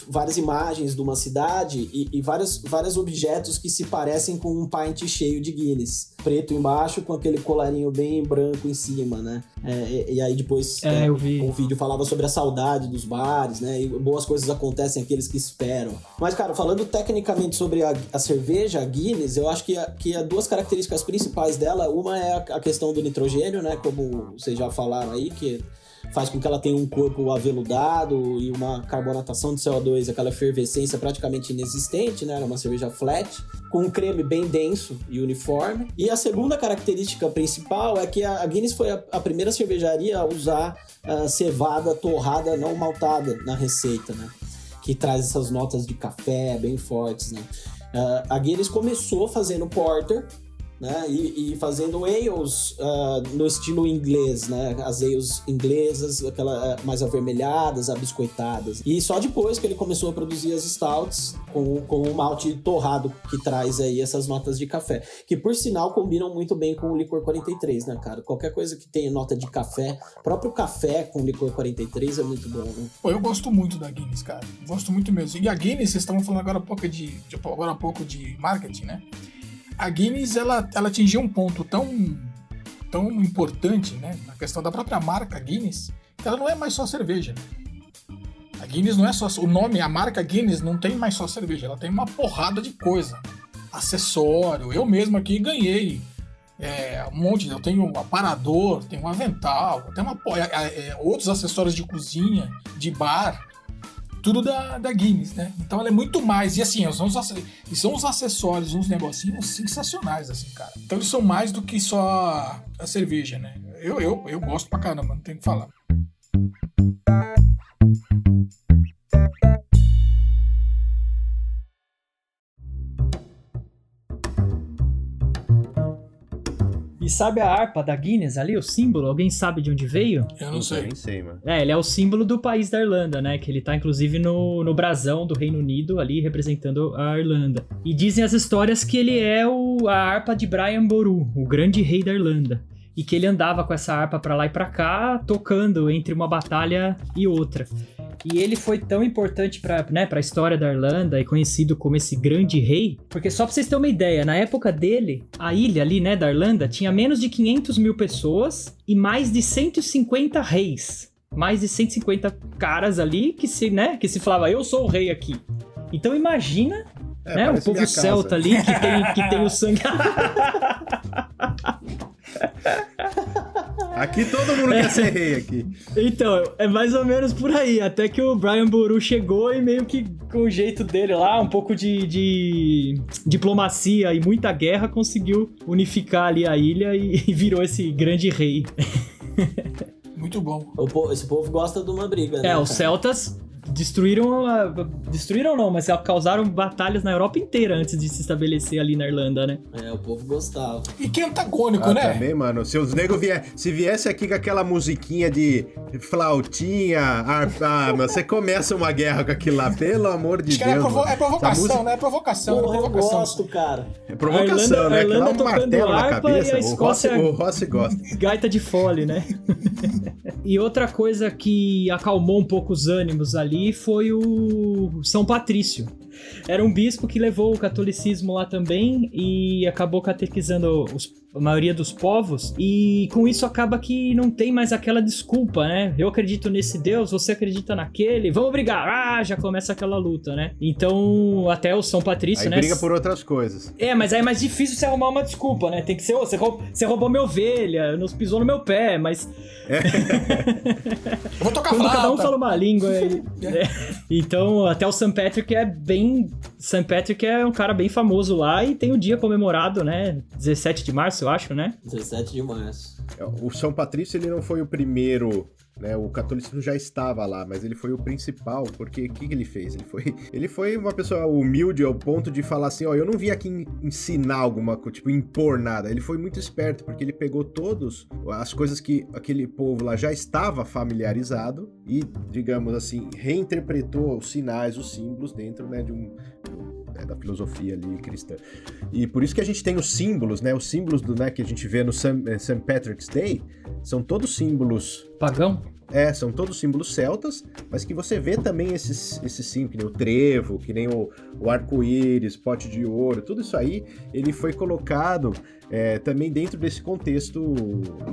várias imagens de uma cidade e, e vários, vários objetos que se parecem com um pint cheio de Guinness. Preto embaixo com aquele colarinho bem branco em cima, né? É, e, e, aí depois é, é, o vídeo falava sobre a saudade dos bares, né? E boas coisas acontecem aqueles que esperam. Mas, cara, falando tecnicamente sobre a, a cerveja, a Guinness, eu acho que, a, que há duas características principais dela. Uma é a, a questão do nitrogênio, né? Como vocês já falaram aí, que faz com que ela tenha um corpo aveludado e uma carbonatação de CO2, aquela efervescência praticamente inexistente, né? Era uma cerveja flat, com um creme bem denso e uniforme. E a segunda característica principal é que a Guinness foi a, a primeira cervejaria a usar uh, cevada torrada não maltada na receita, né? Que traz essas notas de café bem fortes, né? Uh, a Guinness começou fazendo porter, né? E, e fazendo ales uh, no estilo inglês, né? As ales inglesas, aquela uh, mais avermelhadas, abiscoitadas. E só depois que ele começou a produzir as stouts com, com o malte torrado que traz aí essas notas de café, que por sinal combinam muito bem com o licor 43, né, cara? Qualquer coisa que tenha nota de café, próprio café com licor 43 é muito bom, né? Pô, eu gosto muito da Guinness, cara. Gosto muito mesmo. E a Guinness, vocês estavam falando agora há pouco de, de agora há pouco de marketing, né? A Guinness ela, ela atingiu um ponto tão, tão importante, né, na questão da própria marca Guinness, que ela não é mais só cerveja. A Guinness não é só o nome, a marca Guinness não tem mais só cerveja, ela tem uma porrada de coisa, acessório. Eu mesmo aqui ganhei é, um monte, eu tenho um aparador, tenho um avental, tenho uma, é, é, outros acessórios de cozinha, de bar tudo da, da Guinness, né? Então ela é muito mais. E assim, são os, e são os acessórios, uns negocinhos sensacionais, assim, cara. Então eles são mais do que só a cerveja, né? Eu, eu, eu gosto pra caramba, não tem o que falar. E sabe a harpa da Guinness ali, o símbolo? Alguém sabe de onde veio? Eu não sei. Nem sei, mano. É, ele é o símbolo do país da Irlanda, né? Que ele tá inclusive no, no brasão do Reino Unido, ali representando a Irlanda. E dizem as histórias que ele é o, a harpa de Brian Boru, o grande rei da Irlanda e que ele andava com essa harpa para lá e para cá, tocando entre uma batalha e outra. E ele foi tão importante para né, a história da Irlanda e conhecido como esse grande rei, porque só para vocês terem uma ideia, na época dele, a ilha ali né, da Irlanda tinha menos de 500 mil pessoas e mais de 150 reis. Mais de 150 caras ali que se, né, que se falava, eu sou o rei aqui. Então imagina é, né, o povo celta ali que tem, que tem o sangue. Aqui todo mundo quer ser rei aqui. Então, é mais ou menos por aí. Até que o Brian Buru chegou e meio que com o jeito dele lá, um pouco de, de diplomacia e muita guerra, conseguiu unificar ali a ilha e, e virou esse grande rei. Muito bom. esse povo gosta de uma briga, né? É, os celtas destruíram. A, destruíram não, mas causaram batalhas na Europa inteira antes de se estabelecer ali na Irlanda, né? É, o povo gostava. E que antagônico, ah, né? Também, mano. Se os negros vier, se viesse aqui com aquela musiquinha de flautinha, arpa, ah, você começa uma guerra com aquilo lá, pelo amor de Acho Deus. É, provo é, provocação, música... né? É provocação, Porra, é provocação. Eu gosto, cara. É provocação, né? Aquilo é um martelo na cabeça. o, Rossi, o Rossi gosta. Gaita de fole, né? e outra coisa que acalmou um pouco os ânimos ali foi o são Patrício. Era um bispo que levou o catolicismo lá também e acabou catequizando os, a maioria dos povos. E com isso acaba que não tem mais aquela desculpa, né? Eu acredito nesse Deus, você acredita naquele, vamos brigar. Ah, já começa aquela luta, né? Então, até o São Patrício, aí né? briga por outras coisas. É, mas aí é mais difícil você arrumar uma desculpa, né? Tem que ser, oh, você, roubou, você roubou minha ovelha, nos pisou no meu pé, mas. É. Vou tocar Quando flauta. cada um fala uma língua. é. Então, até o St. Patrick é bem. St. Patrick é um cara bem famoso lá e tem o um dia comemorado, né? 17 de março, eu acho, né? 17 de março. É, o São Patrício ele não foi o primeiro né, o catolicismo já estava lá, mas ele foi o principal, porque o que, que, ele fez? Ele foi, ele foi uma pessoa humilde ao ponto de falar assim: ó, eu não vim aqui ensinar alguma coisa, tipo, impor nada. Ele foi muito esperto, porque ele pegou todos as coisas que aquele povo lá já estava familiarizado e, digamos assim, reinterpretou os sinais, os símbolos dentro né, de um, né, da filosofia ali cristã. E por isso que a gente tem os símbolos, né? Os símbolos do, né, que a gente vê no St. Patrick's Day são todos símbolos pagão É, são todos símbolos celtas, mas que você vê também esses, esses símbolos, que nem o trevo, que nem o, o arco-íris, pote de ouro, tudo isso aí, ele foi colocado é, também dentro desse contexto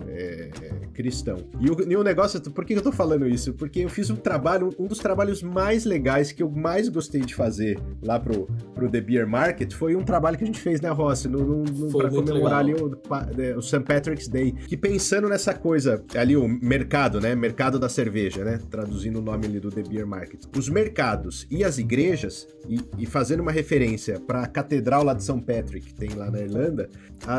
é, cristão. E o, e o negócio, por que eu tô falando isso? Porque eu fiz um trabalho, um dos trabalhos mais legais que eu mais gostei de fazer lá pro, pro The Beer Market foi um trabalho que a gente fez, né, Rossi? No, no, no, pra comemorar ali o, o St. Patrick's Day. Que pensando nessa coisa, ali o mercado, né? Mercado da cerveja, né? Traduzindo o nome ali do The Beer Market. Os mercados e as igrejas, e, e fazendo uma referência para a catedral lá de São Patrick, que tem lá na Irlanda,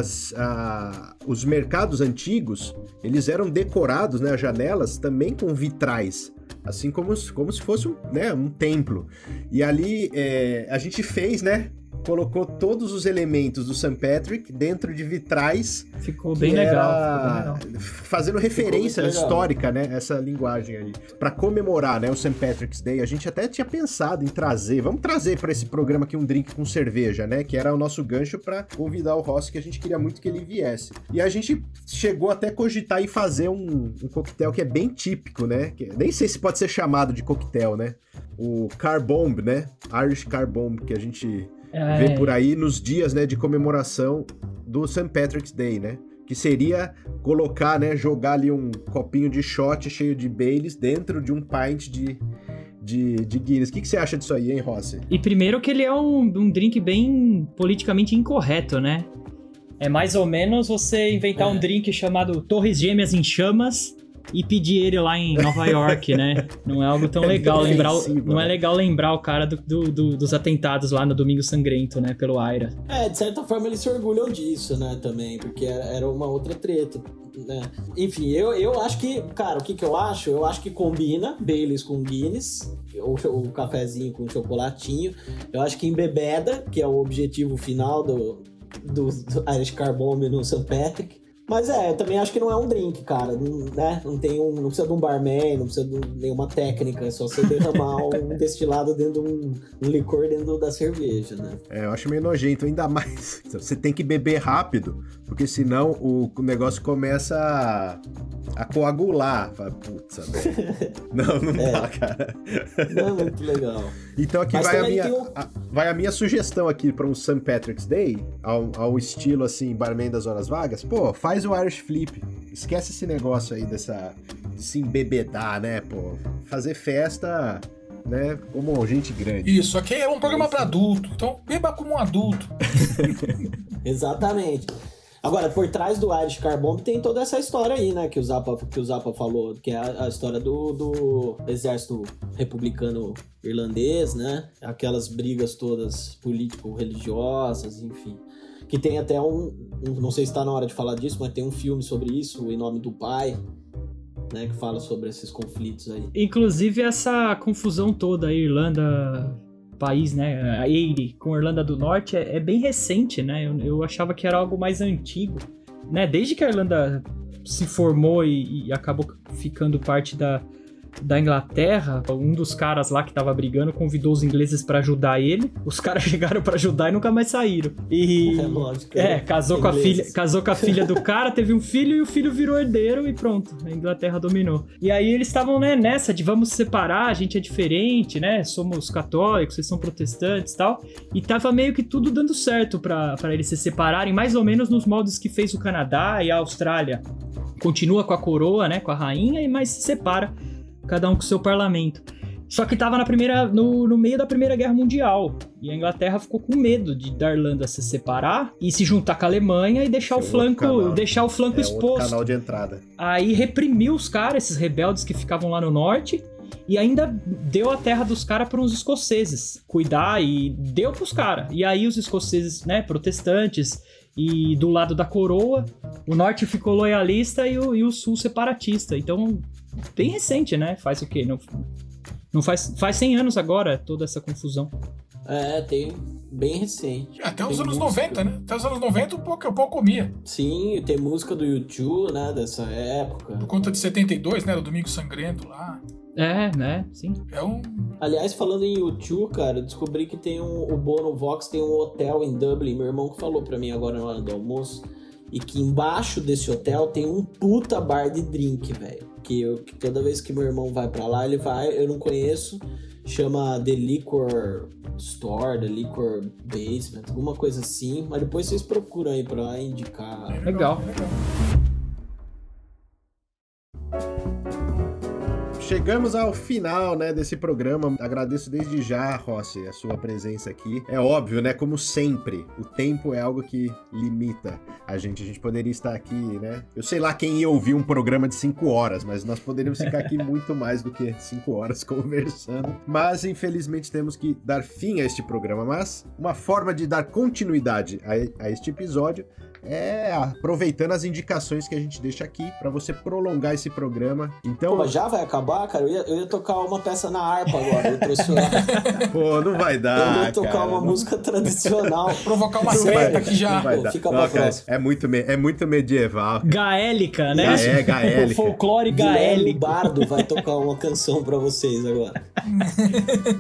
as, a, os mercados antigos, eles eram decorados, né, as janelas, também com vitrais assim como, como se fosse um, né, um templo. E ali é, a gente fez, né, colocou todos os elementos do St. Patrick dentro de vitrais. Ficou bem, legal, ficou legal. Fazendo referência histórica, né? Essa linguagem aí. Para comemorar, né, o St. Patrick's Day, a gente até tinha pensado em trazer, vamos trazer para esse programa aqui um drink com cerveja, né? Que era o nosso gancho para convidar o Ross, que a gente queria muito que ele viesse. E a gente chegou até a cogitar e fazer um, um coquetel que é bem típico, né? Que, nem sei se pode ser chamado de coquetel, né? O Car Bomb, né? Irish Car Bomb, que a gente é... vê por aí nos dias né, de comemoração do St. Patrick's Day, né? Que seria colocar, né, jogar ali um copinho de shot cheio de Baileys dentro de um pint de, de, de Guinness. O que, que você acha disso aí, hein, Rossi? E primeiro que ele é um, um drink bem politicamente incorreto, né? É mais ou menos você inventar é. um drink chamado Torres Gêmeas em Chamas e pedir ele lá em Nova York, né? Não é algo tão é legal lembrar. O, não é legal lembrar o cara do, do, do, dos atentados lá no Domingo Sangrento, né? Pelo Aira. É, de certa forma eles se orgulham disso, né? Também, porque era uma outra treta. Né? Enfim, eu, eu acho que, cara, o que, que eu acho? Eu acho que combina Baileys com Guinness, ou o cafezinho com chocolatinho. Eu acho que embebeda, que é o objetivo final do, do, do Irish Carbon no St. Patrick. Mas é, eu também acho que não é um drink, cara. Não, né? não, tem um, não precisa de um barman, não precisa de nenhuma técnica. É só você derramar um destilado dentro de um, um, licor dentro da cerveja, né? É, eu acho meio nojento. Ainda mais, você tem que beber rápido, porque senão o, negócio começa a, a coagular. Fala, putz, Não, não é. dá, cara. Não é muito legal. Então aqui vai a, minha, um... a, vai a minha sugestão aqui para um St. Patrick's Day, ao, ao estilo assim, barman das horas vagas. Pô, faz faz o Irish Flip. Esquece esse negócio aí dessa. de se embebedar, né, pô? Fazer festa. Né, como gente grande. Isso, aqui é um programa para adulto, então beba como um adulto. Exatamente. Agora, por trás do Irish Car Bomb tem toda essa história aí, né? Que o Zappa, que o Zappa falou, que é a, a história do, do exército republicano irlandês, né? Aquelas brigas todas político-religiosas, enfim que tem até um, um não sei se está na hora de falar disso, mas tem um filme sobre isso, Em Nome do Pai, né, que fala sobre esses conflitos aí. Inclusive essa confusão toda, a Irlanda, país, né, a Eire com a Irlanda do Norte, é, é bem recente, né, eu, eu, achava que era algo mais antigo, né, desde que a Irlanda se formou e, e acabou ficando parte da, da Inglaterra, um dos caras lá que tava brigando convidou os ingleses para ajudar ele. Os caras chegaram para ajudar e nunca mais saíram. E é, lógico, é, é casou com a filha, casou com a filha do cara, teve um filho e o filho virou herdeiro e pronto, a Inglaterra dominou. E aí eles estavam né, nessa de vamos separar, a gente é diferente, né? Somos católicos, vocês são protestantes, tal. E tava meio que tudo dando certo para eles se separarem, mais ou menos nos modos que fez o Canadá e a Austrália. Continua com a coroa, né, com a rainha, mas se separa cada um com seu parlamento. Só que estava na primeira, no, no, meio da Primeira Guerra Mundial. E a Inglaterra ficou com medo de da Irlanda se separar e se juntar com a Alemanha e deixar Esse o flanco, canal, deixar o flanco é exposto. canal de entrada. Aí reprimiu os caras, esses rebeldes que ficavam lá no norte, e ainda deu a terra dos caras para uns escoceses cuidar e deu para os caras. E aí os escoceses, né, protestantes e do lado da coroa, o norte ficou loyalista e o, e o sul separatista. Então bem recente, né? Faz o quê? Não, não faz, faz 100 anos agora toda essa confusão. É, tem bem recente. Até os anos música. 90, né? Até os anos 90 o pouco, o pouco comia. Sim, tem música do YouTube, né? Dessa época. Por conta de 72, né? Do Domingo Sangrento lá. É, né? Sim. É um. Aliás, falando em YouTube, cara, eu descobri que tem um. O Bono Vox tem um hotel em Dublin. Meu irmão que falou pra mim agora na hora do almoço. E que embaixo desse hotel tem um puta bar de drink, velho que eu, que toda vez que meu irmão vai pra lá, ele vai, eu não conheço, chama The Liquor Store, The Liquor Basement, alguma coisa assim, mas depois vocês procuram aí pra indicar. Legal. Chegamos ao final, né, desse programa. Agradeço desde já, Rossi, a sua presença aqui. É óbvio, né, como sempre, o tempo é algo que limita a gente. A gente poderia estar aqui, né? Eu sei lá quem ia ouvir um programa de cinco horas, mas nós poderíamos ficar aqui muito mais do que cinco horas conversando. Mas, infelizmente, temos que dar fim a este programa. Mas uma forma de dar continuidade a, a este episódio é aproveitando as indicações que a gente deixa aqui para você prolongar esse programa. Então, Pô, já vai acabar, cara? Eu ia, eu ia tocar uma peça na harpa agora. Eu trouxe uma... pô, não vai eu dar. ia tocar cara, uma não- música tradicional. Provocar uma seca aqui já. não vai Pô, dar. fica Não, pra cara, próxima. é muito, me- é muito medieval. Gaélica, né? É, gaélica. O folclore gaélico. Bardo vai tocar uma canção pra vocês agora.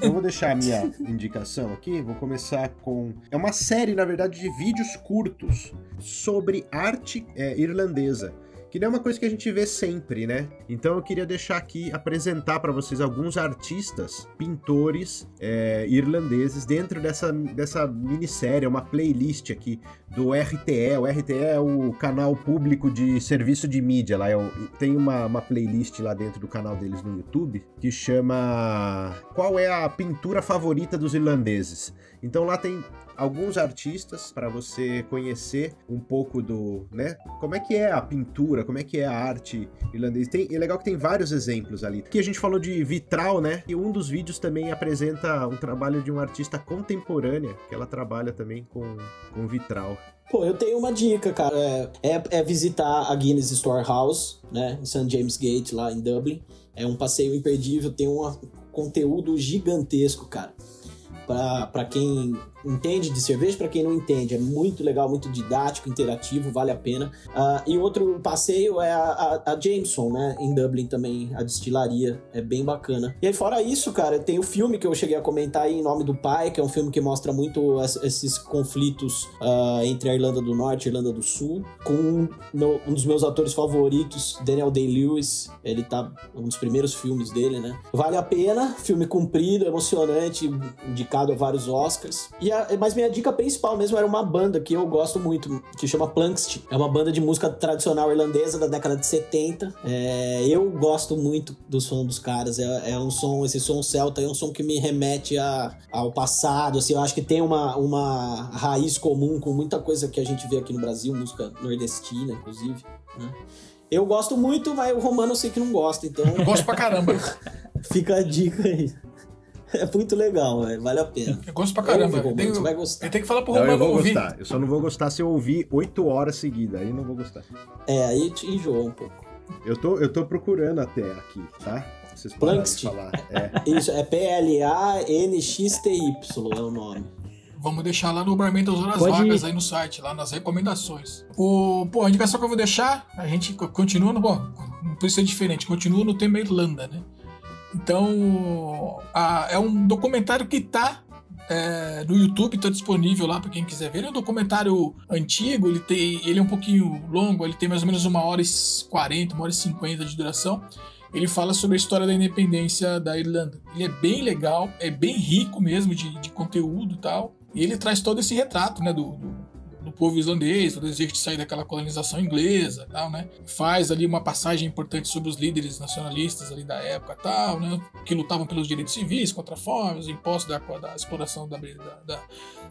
Eu vou deixar a minha indicação aqui. Vou começar com. É uma série, na verdade, de vídeos curtos sobre arte é, irlandesa. Que não é uma coisa que a gente vê sempre, né? Então eu queria deixar aqui, apresentar para vocês alguns artistas, pintores é, irlandeses dentro dessa, dessa minissérie, é uma playlist aqui do RTE. O RTE é o canal público de serviço de mídia lá. É tem uma, uma playlist lá dentro do canal deles no YouTube que chama Qual é a pintura favorita dos irlandeses? Então lá tem alguns artistas para você conhecer um pouco do, né? Como é que é a pintura, como é que é a arte irlandesa. Tem, é legal que tem vários exemplos ali. Aqui a gente falou de vitral, né? E um dos vídeos também apresenta um trabalho de uma artista contemporânea, que ela trabalha também com, com vitral. Pô, eu tenho uma dica, cara. É, é, é visitar a Guinness Storehouse, né? Em St. James Gate, lá em Dublin. É um passeio imperdível, tem um conteúdo gigantesco, cara. Pra quem entende de cerveja, pra quem não entende. É muito legal, muito didático, interativo, vale a pena. Ah, e outro passeio é a, a, a Jameson, né? Em Dublin também, a destilaria. É bem bacana. E aí, fora isso, cara, tem o filme que eu cheguei a comentar aí, Em Nome do Pai, que é um filme que mostra muito es- esses conflitos ah, entre a Irlanda do Norte e a Irlanda do Sul, com um, meu- um dos meus atores favoritos, Daniel Day-Lewis. Ele tá um dos primeiros filmes dele, né? Vale a pena, filme comprido, emocionante, indicado a vários Oscars. E mas minha dica principal mesmo era uma banda que eu gosto muito, que chama Plankst. É uma banda de música tradicional irlandesa da década de 70. É, eu gosto muito do som dos caras. É, é um som, esse som celta é um som que me remete a- ao passado. Assim, eu acho que tem uma, uma raiz comum com muita coisa que a gente vê aqui no Brasil, música nordestina, inclusive. né? Eu gosto muito, mas o Romano eu sei que não gosta, então Eu gosto pra caramba. fica a dica aí. É muito legal, velho, vale a pena. Eu gosto pra caramba. Eu Romano, tenho, você vai gostar. eu tenho que falar pro Não, eu Romano vou ouvir. gostar. Eu só não vou gostar se eu ouvir 8 horas seguidas. Aí não vou gostar. É, aí te enjoa um pouco. Eu tô, eu tô procurando até aqui, tá? Vocês podem falar. É. Isso, é P-L-A-N-X-T-Y é o nome. Vamos deixar lá no Barman das Horas Pode Vagas ir. aí no site, lá nas recomendações. O, pô, a indicação que eu vou deixar, a gente co- continua no. Bom, não precisa ser diferente, continua no tema Irlanda, né? Então, a- é um documentário que tá é, no YouTube, tá disponível lá para quem quiser ver. É um documentário antigo, ele, tem, ele é um pouquinho longo, ele tem mais ou menos uma hora e 40, uma hora e 50 de duração. Ele fala sobre a história da independência da Irlanda. Ele é bem legal, é bem rico mesmo de, de conteúdo e tal. E ele traz todo esse retrato, né, do, do, do povo islandês, do desejo de sair daquela colonização inglesa tal, né? Faz ali uma passagem importante sobre os líderes nacionalistas ali da época tal, né? Que lutavam pelos direitos civis, contra a fome, os impostos da, da exploração da, da-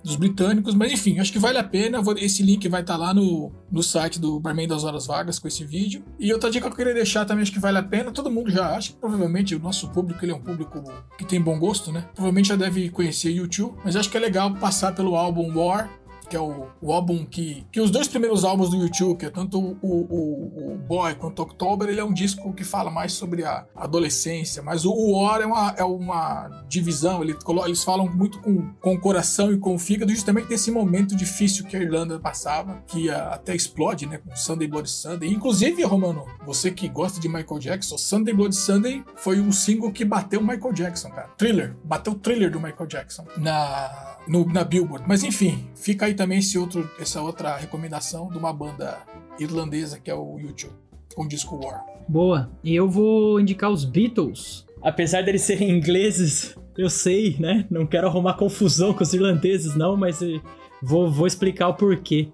dos britânicos. Mas enfim, acho que vale a pena. Esse link vai estar lá no, no site do Barman das Horas Vagas com esse vídeo. E outra dica que eu queria deixar também, acho que vale a pena. Todo mundo já acha que provavelmente o nosso público ele é um público que tem bom gosto, né? Provavelmente já deve conhecer YouTube, mas acho que é legal passar pelo álbum War, que é o, o álbum que. Que os dois primeiros álbuns do YouTube, que é tanto o, o, o Boy quanto o October, ele é um disco que fala mais sobre a adolescência. Mas o, War é uma, é uma divisão, ele, eles falam muito com, com o coração e com o fígado, justamente desse momento difícil que a Irlanda passava, que ah, até explode, né? Com Sunday Bloody Sunday. Inclusive, Romano, você que gosta de Michael Jackson, Sunday Bloody Sunday foi um single que bateu o Michael Jackson, cara. Thriller, bateu o thriller do Michael Jackson na, no- na Billboard. Mas enfim, fica aí também esse outro, essa outra recomendação de uma banda irlandesa que é o YouTube, com o disco War. Boa. E eu vou indicar os Beatles. Apesar deles serem ingleses, eu sei, né? Não quero arrumar confusão com os irlandeses, não, mas eh, vou, vou explicar o porquê.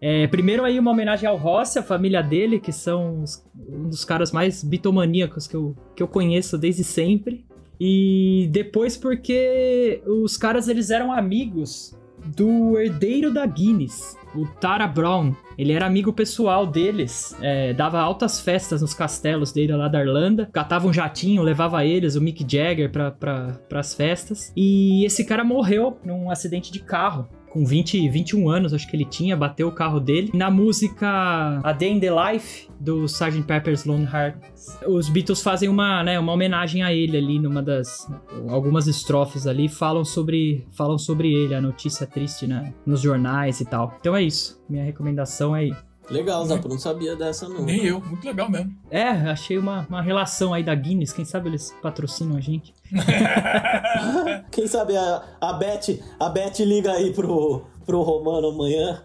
É, primeiro aí uma homenagem ao Rossi, a família dele, que são os- um dos caras mais bitomaníacos que eu, que eu conheço desde sempre. E depois porque os caras eles eram amigos do herdeiro da Guinness, o Tara Brown. Ele era amigo pessoal deles, é, dava altas festas nos castelos dele lá da Irlanda, catava um jatinho, levava eles, o Mick Jagger, pra, pra, pras festas. E esse cara morreu num acidente de carro. Com 20, 21 anos, acho que ele tinha, bateu o carro dele. Na música A Day in the Life, do Sgt. Pepper's Lonely Hearts, os Beatles fazem uma, né, uma homenagem a ele ali numa das... Algumas estrofes ali falam sobre, falam sobre ele, a notícia triste né, nos jornais e tal. Então é isso. Minha recomendação é aí. Legal, Zapo, não sabia dessa não. Nem eu, muito legal mesmo. É, achei uma, uma relação aí da Guinness. Quem sabe eles patrocinam a gente. Quem sabe a, a Beth, a Beth liga aí pro, pro Romano amanhã.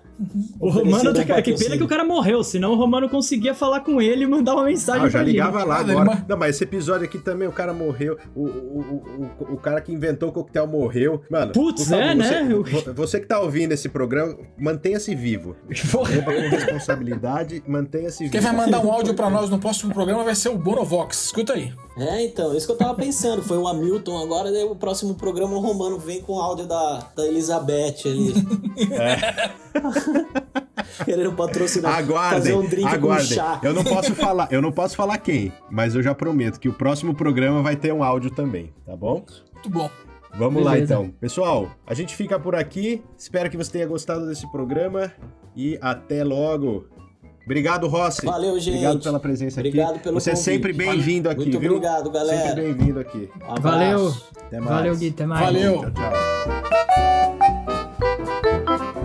O Romano, tá, que pena que o cara morreu, senão o Romano conseguia falar com ele e mandar uma mensagem Ah, eu já pra ele. ligava lá Ah, agora. Não, mas esse episódio aqui também, o cara morreu. O, o, o, o, cara que inventou o coquetel morreu. Mano, Putz, favor, é, né? Você, vo- você que tá ouvindo esse programa, mantenha-se vivo. Beba com responsabilidade, mantenha-se vivo. Quem vai mandar um áudio pra nós no próximo programa vai ser o Bonovox. Escuta aí. É, então, isso que eu tava pensando. Foi o Hamilton agora, daí o próximo programa o Romano vem com o áudio da, da Elizabeth ali. Querendo patrocinar. Aguardem, fazer um drink aguardem. com chá. Eu não posso falar, eu não posso falar quem, mas eu já prometo que o próximo programa vai ter um áudio também, tá bom? Muito bom. Vamos lá Beleza. então. Pessoal, a gente fica por aqui. Espero que você tenha gostado desse programa e até logo. Obrigado, Rossi. Valeu, gente. Obrigado pela presença Obrigado aqui. pelo Você é convite. sempre bem-vindo aqui, Muito viu? obrigado, galera. Sempre bem-vindo aqui. Abraço. Valeu. Até mais. Valeu, Gui. Até mais. Valeu. Tchau, tchau.